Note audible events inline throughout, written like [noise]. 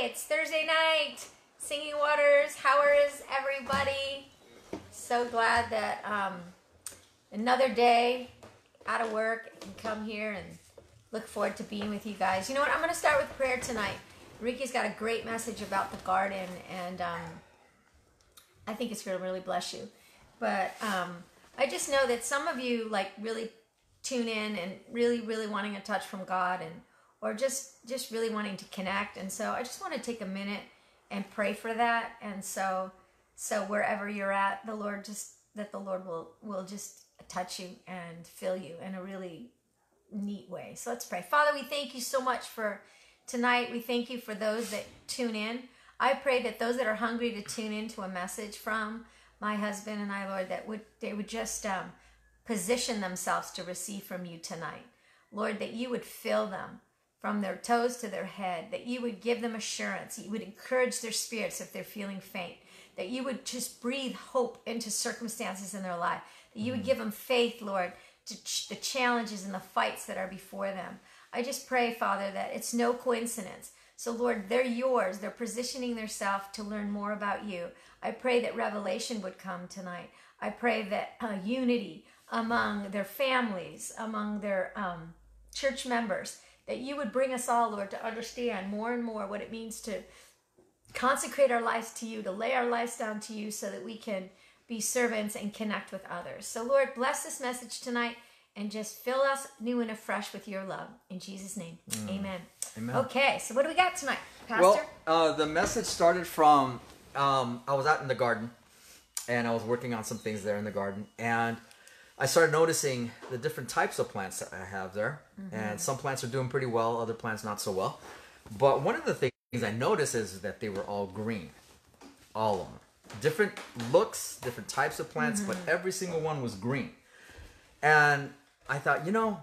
It's Thursday night. Singing Waters. How is everybody? So glad that um, another day out of work and come here and look forward to being with you guys. You know what? I'm going to start with prayer tonight. Ricky's got a great message about the garden, and um, I think it's going to really bless you. But um, I just know that some of you like really tune in and really, really wanting a touch from God and or just just really wanting to connect. And so i just want to take a minute and pray for that. And so so wherever you're at the lord just that the lord will will just touch you and fill you in a really neat way. So let's pray. Father we thank you so much for tonight. We thank you for those that tune in. I pray that those that are hungry to tune into a message from my husband and i lord that would they would just um, position themselves to receive from you tonight. Lord that you would fill them from their toes to their head, that you would give them assurance, you would encourage their spirits if they're feeling faint, that you would just breathe hope into circumstances in their life, that you would give them faith, Lord, to ch- the challenges and the fights that are before them. I just pray, Father, that it's no coincidence. So, Lord, they're yours. They're positioning themselves to learn more about you. I pray that revelation would come tonight. I pray that uh, unity among their families, among their um, church members, that you would bring us all, Lord, to understand more and more what it means to consecrate our lives to you, to lay our lives down to you so that we can be servants and connect with others. So, Lord, bless this message tonight and just fill us new and afresh with your love. In Jesus' name, mm. amen. Amen. Okay, so what do we got tonight, Pastor? Well, uh, the message started from um, I was out in the garden and I was working on some things there in the garden. And I started noticing the different types of plants that I have there, mm-hmm. and some plants are doing pretty well, other plants not so well. But one of the things I noticed is that they were all green, all of them, different looks, different types of plants, mm-hmm. but every single one was green. And I thought, you know,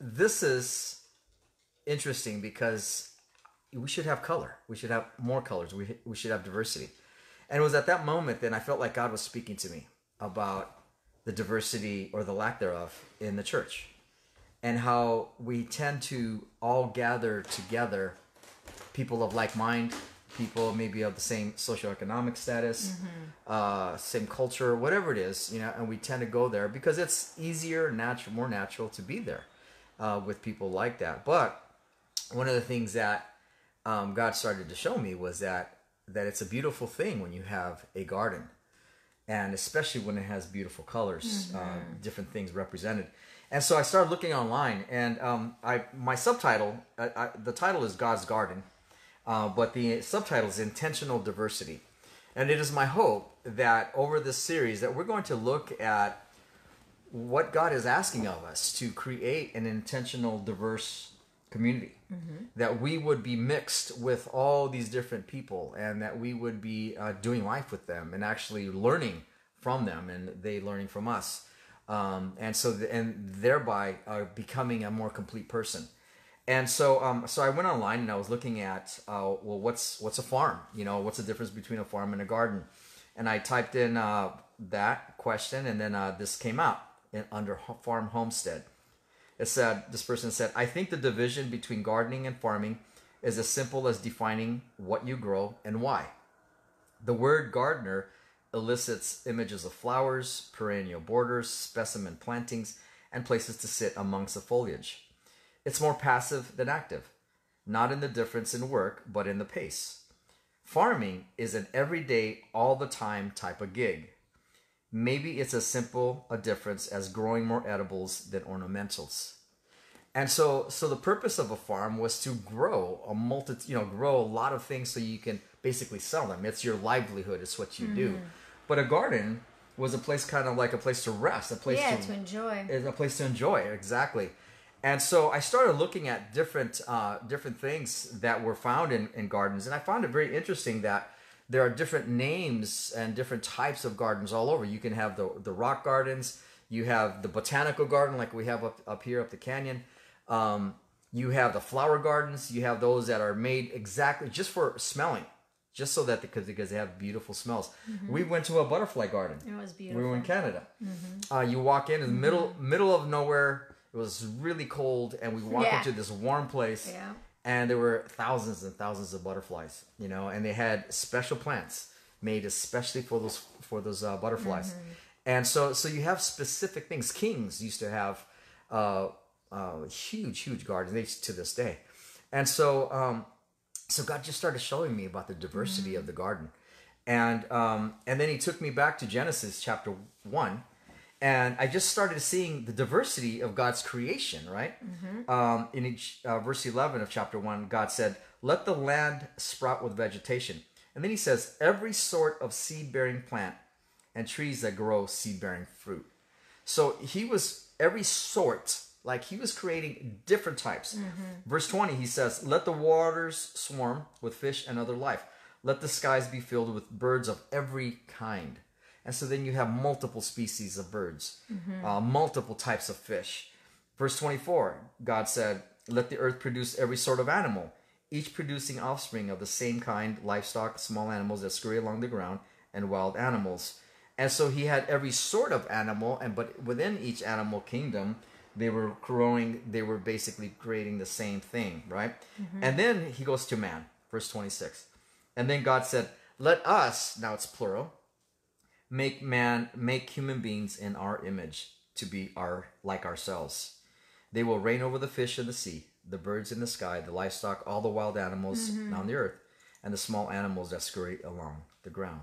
this is interesting because we should have color. We should have more colors. We we should have diversity. And it was at that moment that I felt like God was speaking to me about the diversity or the lack thereof in the church. And how we tend to all gather together people of like mind people maybe of the same socioeconomic status mm-hmm. uh, same culture whatever it is you know and we tend to go there because it's easier natural more natural to be there uh, with people like that. But one of the things that um, god started to show me was that that it's a beautiful thing when you have a garden and especially when it has beautiful colors, uh, mm-hmm. uh, different things represented. And so I started looking online, and um, I my subtitle, I, I, the title is God's Garden, uh, but the subtitle is Intentional Diversity. And it is my hope that over this series that we're going to look at what God is asking of us to create an intentional, diverse community. Mm-hmm. That we would be mixed with all these different people and that we would be uh, doing life with them and actually learning from them and they learning from us. Um, and so, the, and thereby uh, becoming a more complete person. And so, um, so I went online and I was looking at, uh, well, what's what's a farm? You know, what's the difference between a farm and a garden? And I typed in uh, that question, and then uh, this came out in, under farm homestead. It said, this person said, I think the division between gardening and farming is as simple as defining what you grow and why. The word gardener elicits images of flowers, perennial borders, specimen plantings, and places to sit amongst the foliage. It's more passive than active, not in the difference in work, but in the pace. Farming is an everyday, all the time type of gig. Maybe it's as simple a difference as growing more edibles than ornamentals. And so, so the purpose of a farm was to grow a multi, you know, grow a lot of things so you can basically sell them. It's your livelihood. It's what you mm-hmm. do. But a garden was a place kind of like a place to rest, a place yeah, to, to enjoy. A place to enjoy, exactly. And so I started looking at different uh, different things that were found in, in gardens, and I found it very interesting that there are different names and different types of gardens all over. You can have the the rock gardens, you have the botanical garden like we have up, up here up the canyon. Um, you have the flower gardens. You have those that are made exactly just for smelling, just so that because because they have beautiful smells. Mm-hmm. We went to a butterfly garden. It was beautiful. We were in Canada. Mm-hmm. Uh, you walk in, in the middle mm-hmm. middle of nowhere. It was really cold, and we walk yeah. into this warm place. Yeah and there were thousands and thousands of butterflies, you know, and they had special plants made especially for those for those uh, butterflies. And so so you have specific things. Kings used to have uh, uh, huge huge gardens. They, to this day, and so um, so God just started showing me about the diversity of the garden, and um, and then He took me back to Genesis chapter one, and I just started seeing the diversity of God's creation. Right, um, in each, uh, verse eleven of chapter one, God said, "Let the land sprout with vegetation," and then He says, "Every sort of seed-bearing plant and trees that grow seed-bearing fruit." So He was every sort. Like he was creating different types. Verse 20, he says, Let the waters swarm with fish and other life. Let the skies be filled with birds of every kind. And so then you have multiple species of birds, uh, multiple types of fish. Verse 24, God said, Let the earth produce every sort of animal, each producing offspring of the same kind, livestock, small animals that scurry along the ground, and wild animals. And so he had every sort of animal, and but within each animal kingdom, they were growing, they were basically creating the same thing, right? And then he goes to man, verse 26. And then God said, Let us, now it's plural, make man, make human beings in our image to be our like ourselves. They will reign over the fish of the sea, the birds in the sky, the livestock, all the wild animals on the earth, and the small animals that scurry along the ground.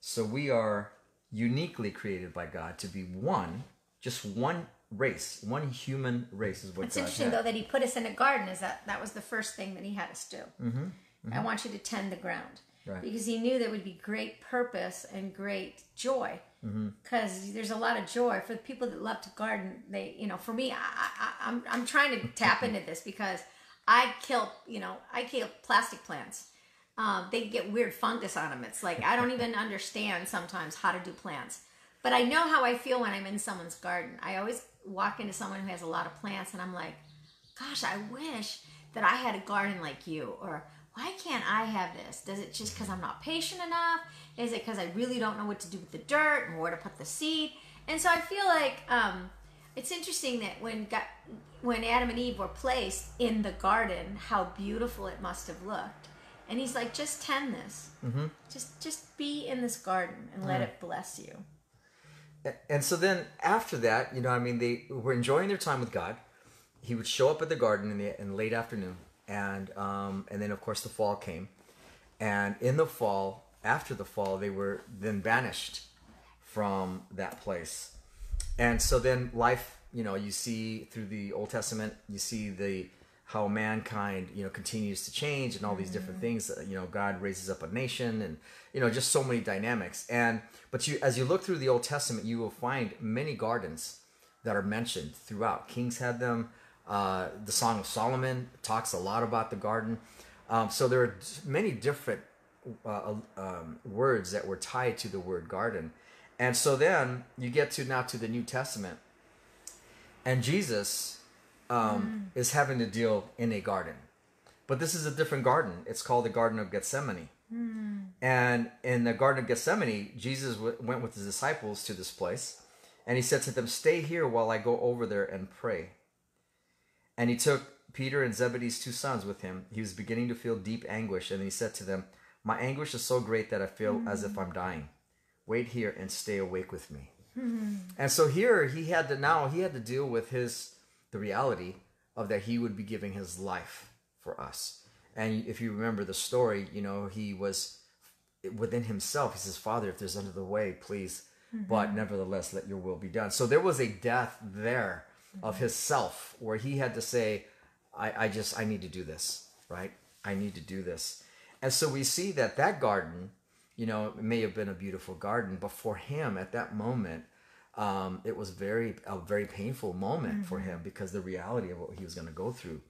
So we are uniquely created by God to be one, just one race, one human race is what It's God interesting had. though that he put us in a garden. Is that that was the first thing that he had us do? Mm-hmm. I want you to tend the ground Right. because he knew there would be great purpose and great joy. Because there's a lot of joy for the people that love to garden. They, you know, for me, I, I, I'm I'm trying to tap into this because I kill, you know, I kill plastic plants. Um, they get weird fungus on them. It's like I don't even [laughs] understand sometimes how to do plants. But I know how I feel when I'm in someone's garden. I always walk into someone who has a lot of plants and I'm like, gosh, I wish that I had a garden like you. Or why can't I have this? Does it just because I'm not patient enough? Is it because I really don't know what to do with the dirt and where to put the seed? And so I feel like um, it's interesting that when God, when Adam and Eve were placed in the garden, how beautiful it must have looked. And he's like, just tend this. Just just be in this garden and let it bless you. And so then after that, you know, I mean, they were enjoying their time with God. He would show up at the garden in the in late afternoon, and um, and then of course the fall came, and in the fall, after the fall, they were then banished from that place, and so then life, you know, you see through the Old Testament, you see the how mankind, you know, continues to change and all these different things. Uh, You know, God raises up a nation, and you know, just so many dynamics. And but you, as you look through the Old Testament, you will find many gardens that are mentioned throughout. Kings had them. Uh, the Song of Solomon talks a lot about the garden. Um, so there are many different uh, um, words that were tied to the word garden. And so then you get to now to the New Testament, and Jesus um, is having to deal in a garden. But this is a different garden. It's called the Garden of Gethsemane. And in the Garden of Gethsemane, Jesus w- went with his disciples to this place, and he said to them, Stay here while I go over there and pray. And he took Peter and Zebedee's two sons with him. He was beginning to feel deep anguish, and he said to them, My anguish is so great that I feel as if I'm dying. Wait here and stay awake with me. Hmm. And so here he had to now he had to deal with his the reality of that he would be giving his life for us. And if you remember the story, you know, he was within himself. He says, Father, if there's another way, please. But mm-hmm. nevertheless, let your will be done. So there was a death there of his self where he had to say, I, I just, I need to do this, right? I need to do this. And so we see that that garden, you know, it may have been a beautiful garden, but for him at that moment, um, it was very, a very painful moment for him because the reality of what he was going to go through.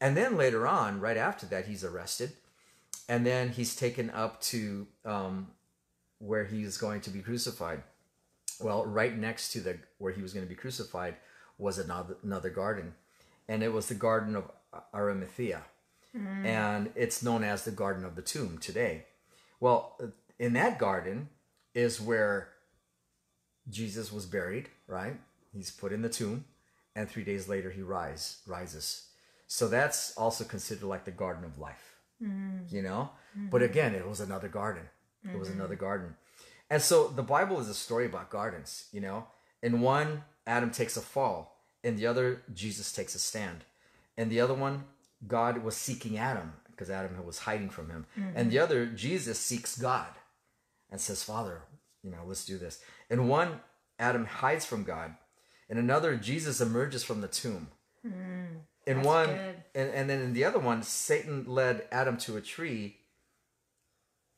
And then later on, right after that, he's arrested, and then he's taken up to um, where he's going to be crucified. Well, right next to the where he was going to be crucified was another another garden, and it was the Garden of Arimathea, hmm. and it's known as the Garden of the Tomb today. Well, in that garden is where Jesus was buried. Right, he's put in the tomb, and three days later he rise rises. So that's also considered like the Garden of Life, hmm. you know? Hmm. But again, it was another garden. It was another garden. And so the Bible is a story about gardens, you know? In one, Adam takes a fall. In the other, Jesus takes a stand. In the other one, God was seeking Adam because Adam was hiding from him. And the mm-hmm. other, Jesus seeks God and says, Father, you know, let's do this. In one, Adam hides from God. In another, Jesus emerges from the tomb. Mm-hmm. in one, and, and then in the other one, Satan led Adam to a tree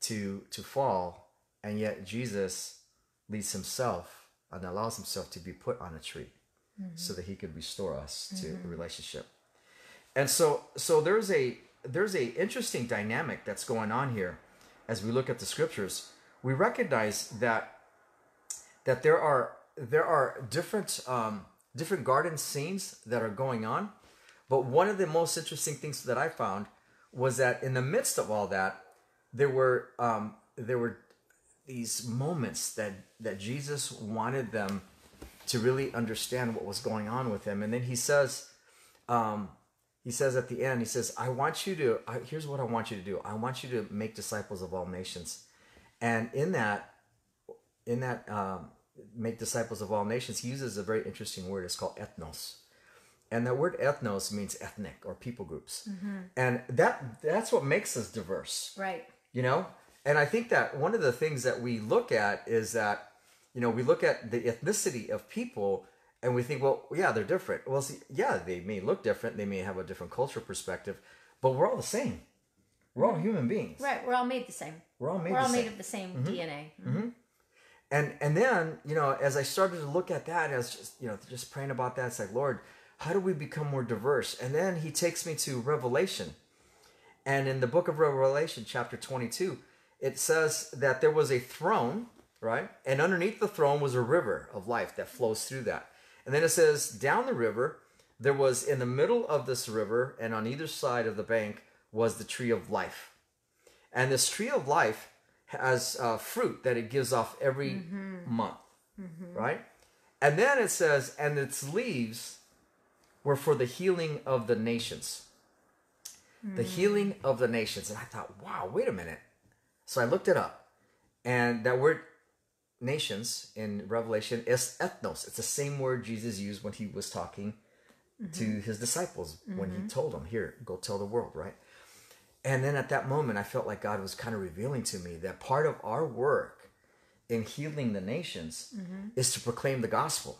to to fall, and yet Jesus leads himself and allows himself to be put on a tree so that he could restore us to a relationship. And so so there's a there's a interesting dynamic that's going on here as we look at the scriptures. We recognize that that there are there are different um, different garden scenes that are going on, but one of the most interesting things that I found was that in the midst of all that, there were um, there were these moments that that Jesus wanted them to really understand what was going on with him, and then he says, um, he says at the end, he says, "I want you to. I, here's what I want you to do. I want you to make disciples of all nations." And in that, in that, um, make disciples of all nations, he uses a very interesting word. It's called ethnos, and that word ethnos means ethnic or people groups, and that that's what makes us diverse Right. you know and i think that one of the things that we look at is that you know we look at the ethnicity of people and we think well yeah they're different. Well see, yeah they may look different. They may have a different cultural perspective but we're all the same. We're all human beings. Right. We're all made the same. we're all made We're the all same. made of the same mm-hmm. DNA. Mm-hmm. Mm-hmm. and and then you know as i started to look at that as just you know just praying about that it's like lord how do we become more diverse? And then he takes me to revelation. And in the book of revelation chapter 22 it says that there was a throne right and underneath the throne was a river of life that flows through that and then it says down the river there was in the middle of this river and on either side of the bank was the tree of life and this tree of life has uh, fruit that it gives off every mm-hmm. month, mm-hmm. right? And then it says, and its leaves were for the healing of the nations. The mm. healing of the nations. And I thought, wow, wait a minute. So I looked it up. And that word nations in Revelation is ethnos. It's the same word Jesus used when he was talking to mm-hmm. his disciples, when he mm-hmm. told them, here, go tell the world, right? And then at that moment, I felt like God was kind of revealing to me that part of our work in healing the nations mm-hmm. is to proclaim the gospel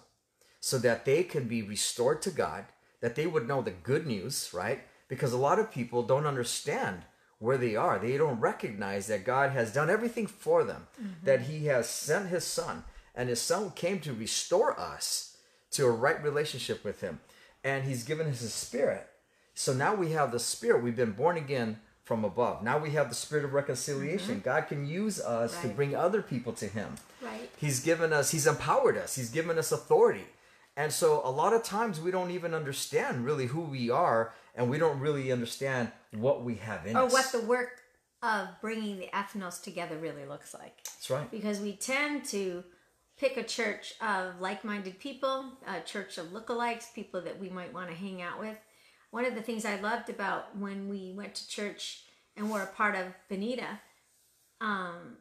so that they can be restored to God, that they would know the good news, right? Because a lot of people don't understand where they are. They don't recognize that God has done everything for them, mm-hmm. that He has sent His Son, and His Son came to restore us to a right relationship with Him. And He's given us His Spirit. So now we have the Spirit. We've been born again from above. Now we have the Spirit of reconciliation. Mm-hmm. God can use us to bring other people to Him. Right. He's given us, he's empowered us, he's given us authority. And so a lot of times we don't even understand really who we are and we don't really understand what we have in Or us. what the work of bringing the ethnos together really looks like. That's right. because we tend to pick a church of like-minded people, a church of lookalikes, people that we might want to hang out with. One of the things I loved about when we went to church and were a part of Benita, um,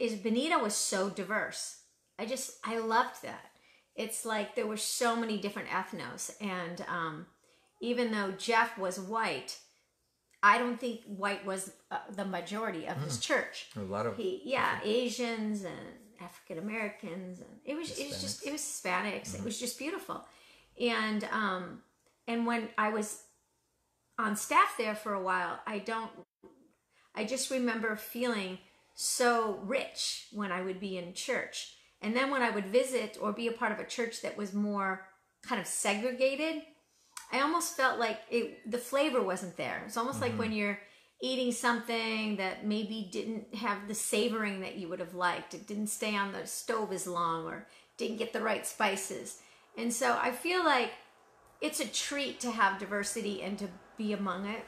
is Benita was so diverse. I just I loved that. It's like there were so many different ethnos, and um, even though Jeff was white, I don't think white was uh, the majority of his church. A lot of he yeah asians and african americans and it was it was just it was hispanics. It was just beautiful. And um and when i was on staff there for a while i don't i just remember feeling so rich when i would be in church and then when i would visit or be a part of a church that was more kind of segregated I almost felt like it the flavor wasn't there. It's almost like when you're eating something that maybe didn't have the savoring that you would have liked. It didn't stay on the stove as long or didn't get the right spices. And so I feel like it's a treat to have diversity and to be among it.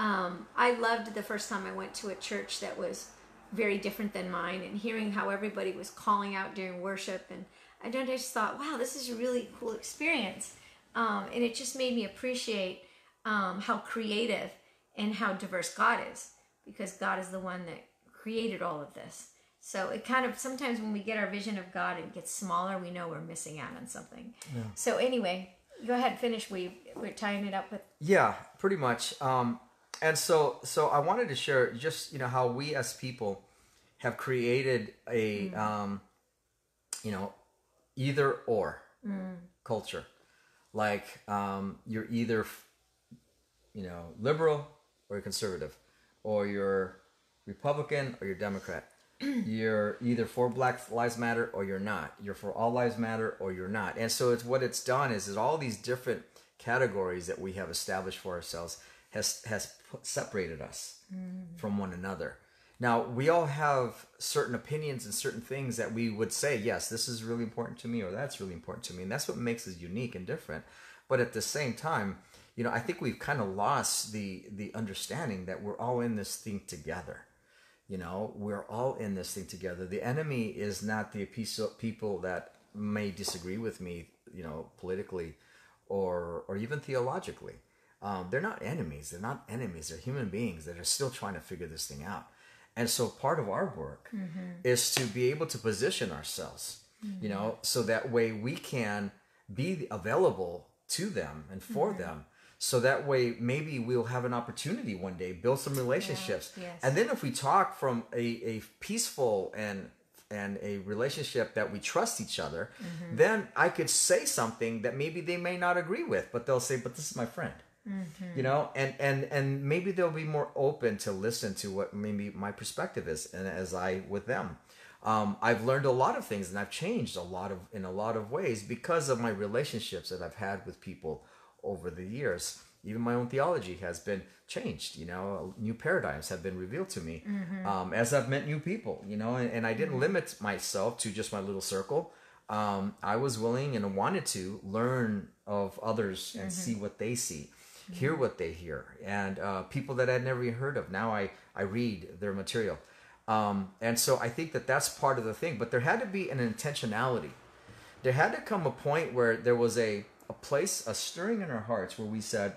Um, I loved the first time I went to a church that was very different than mine and hearing how everybody was calling out during worship. And I just thought, wow, this is a really cool experience. Um, and it just made me appreciate um, how creative and how diverse God is, because God is the one that created all of this. So it kind of sometimes when we get our vision of God and it gets smaller, we know we're missing out on something. So anyway, go ahead, finish. We we're tying it up with Yeah, pretty much. Um, and so, so I wanted to share just you know how we as people have created a um, you know either or culture. Like um, you're either you know liberal or you're conservative, or you're Republican or you're Democrat. [clears throat] you're either for Black Lives Matter or you're not. You're for All Lives Matter or you're not. And so it's what it's done is is all these different categories that we have established for ourselves has has separated us from one another. Now we all have certain opinions and certain things that we would say, yes, this is really important to me, or that's really important to me, and that's what makes us unique and different. But at the same time, you know, I think we've kind of lost the the understanding that we're all in this thing together. You know, we're all in this thing together. The enemy is not the people that may disagree with me, you know, politically or or even theologically. Um, they're not enemies. They're not enemies. They're human beings that are still trying to figure this thing out. And so part of our work mm-hmm. is to be able to position ourselves, you mm-hmm. know, so that way we can be available to them and for mm-hmm. them. So that way maybe we'll have an opportunity one day, build some relationships. yes. And then if we talk from a, a peaceful and and a relationship that we trust each other, then I could say something that maybe they may not agree with, but they'll say, "But this is my friend." You know, and and and maybe they'll be more open to listen to what maybe my perspective is, and as I with them. Um, I've learned a lot of things, and I've changed a lot of in a lot of ways because of my relationships that I've had with people over the years. Even my own theology has been changed. You know, new paradigms have been revealed to me um, as I've met new people. You know, and, and I didn't limit myself to just my little circle. Um, I was willing and wanted to learn of others and see what they see, hear what they hear, and uh, people that I'd never even heard of. Now I I read their material. Um, and so I think that that's part of the thing. But there had to be an intentionality. There had to come a point where there was a, a place, a stirring in our hearts where we said,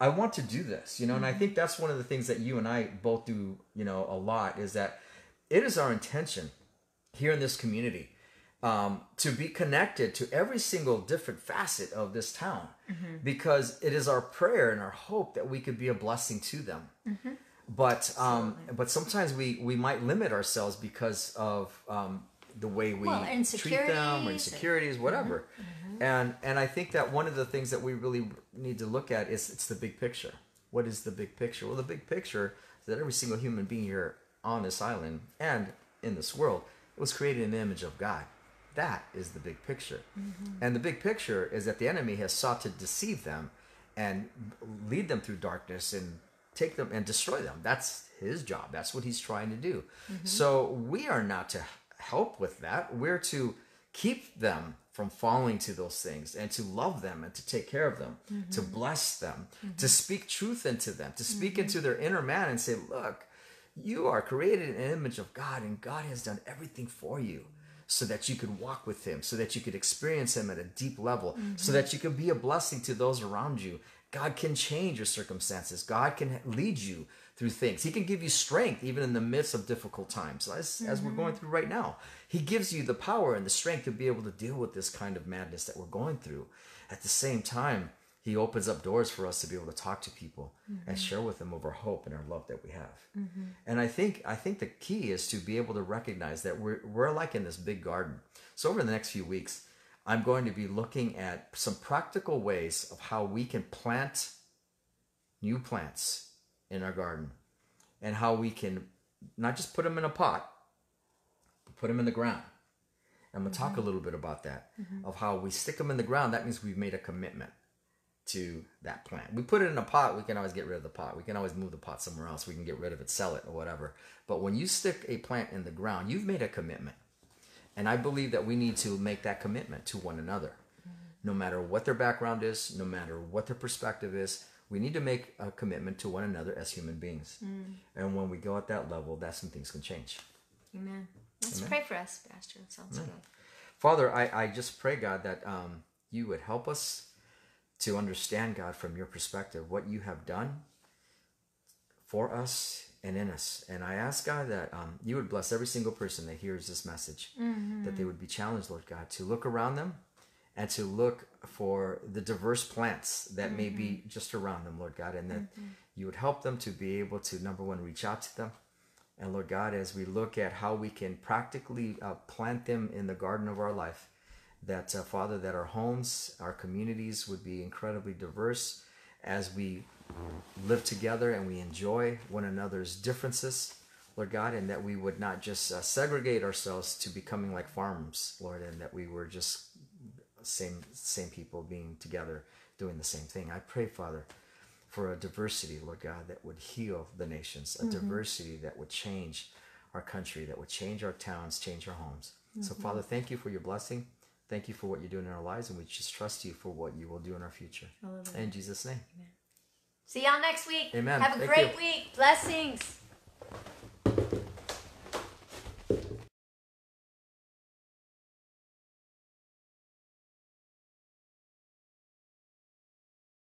I want to do this, you know, and I think that's one of the things that you and I both do, you know, a lot is that it is our intention here in this community um, to be connected to every single different facet of this town because it is our prayer and our hope that we could be a blessing to them but um, but sometimes we we might limit ourselves because of um, the way we Well, treat them or insecurities. insecurities, whatever. And and I think that one of the things that we really need to look at is it's the big picture. What is the big picture? Well, the big picture is that every single human being here on this island and in this world was created in the image of God. That is the big picture. Mm-hmm. And the big picture is that the enemy has sought to deceive them and lead them through darkness and take them and destroy them. That's his job. That's what he's trying to do. Mm-hmm. So we are not to help with that. We're to keep them from falling to those things and to love them and to take care of them, mm-hmm. to bless them, to speak truth into them, to speak into their inner man and say, look, you are created in the image of God and God has done everything for you so that you could walk with him, so that you could experience him at a deep level, so mm-hmm. that you could be a blessing to those around you. God can change your circumstances. God can lead you through things. He can give you strength even in the midst of difficult times, as, as we're going mm-hmm. through right now. He gives you the power and the strength to be able to deal with this kind of madness that we're going through. At the same time, he opens up doors for us to be able to talk to people and mm-hmm. share with them of our hope and our love that we have. Mm-hmm. And I think I think the key is to be able to recognize that we're we're like in this big garden. So over the next few weeks, I'm going to be looking at some practical ways of how we can plant new plants in our garden and how we can not just put them in a pot, but put them in the ground. I'm going to talk a mm-hmm. little bit about that of how we stick them in the ground. That means we've made a commitment to that plant. We put it in a pot, we can always get rid of the pot. We can always move the pot somewhere else. We can get rid of it, sell it, or whatever. But when you stick a plant in the ground, you've made a commitment. And I believe that we need to make that commitment to one another. No matter what their background is, no matter what their perspective is, we need to make a commitment to one another as human beings. And when we go at that level, that's when things can change. Amen. Let's pray for us, Pastor. Sounds good. Father, I, I just pray, God, that um, you would help us to understand, God, from your perspective, what you have done for us and in us. And I ask, God, that um, you would bless every single person that hears this message, that they would be challenged, Lord God, to look around them and to look for the diverse plants that may be just around them, Lord God, and that you would help them to be able to, number one, reach out to them. And Lord God, as we look at how we can practically uh, plant them in the garden of our life, that uh, Father, that our homes, our communities would be incredibly diverse as we live together and we enjoy one another's differences, Lord God, and that we would not just uh, segregate ourselves to becoming like farms, Lord, and that we were just same same people being together doing the same thing. I pray, Father, for a diversity, Lord God, that would heal the nations, a diversity that would change our country, that would change our towns, change our homes. So, Father, thank you for your blessing. Thank you for what you're doing in our lives, and we just trust you for what you will do in our future. Hallelujah. In Jesus' name. See y'all next week. Amen. Have a Thank great you. week. Blessings.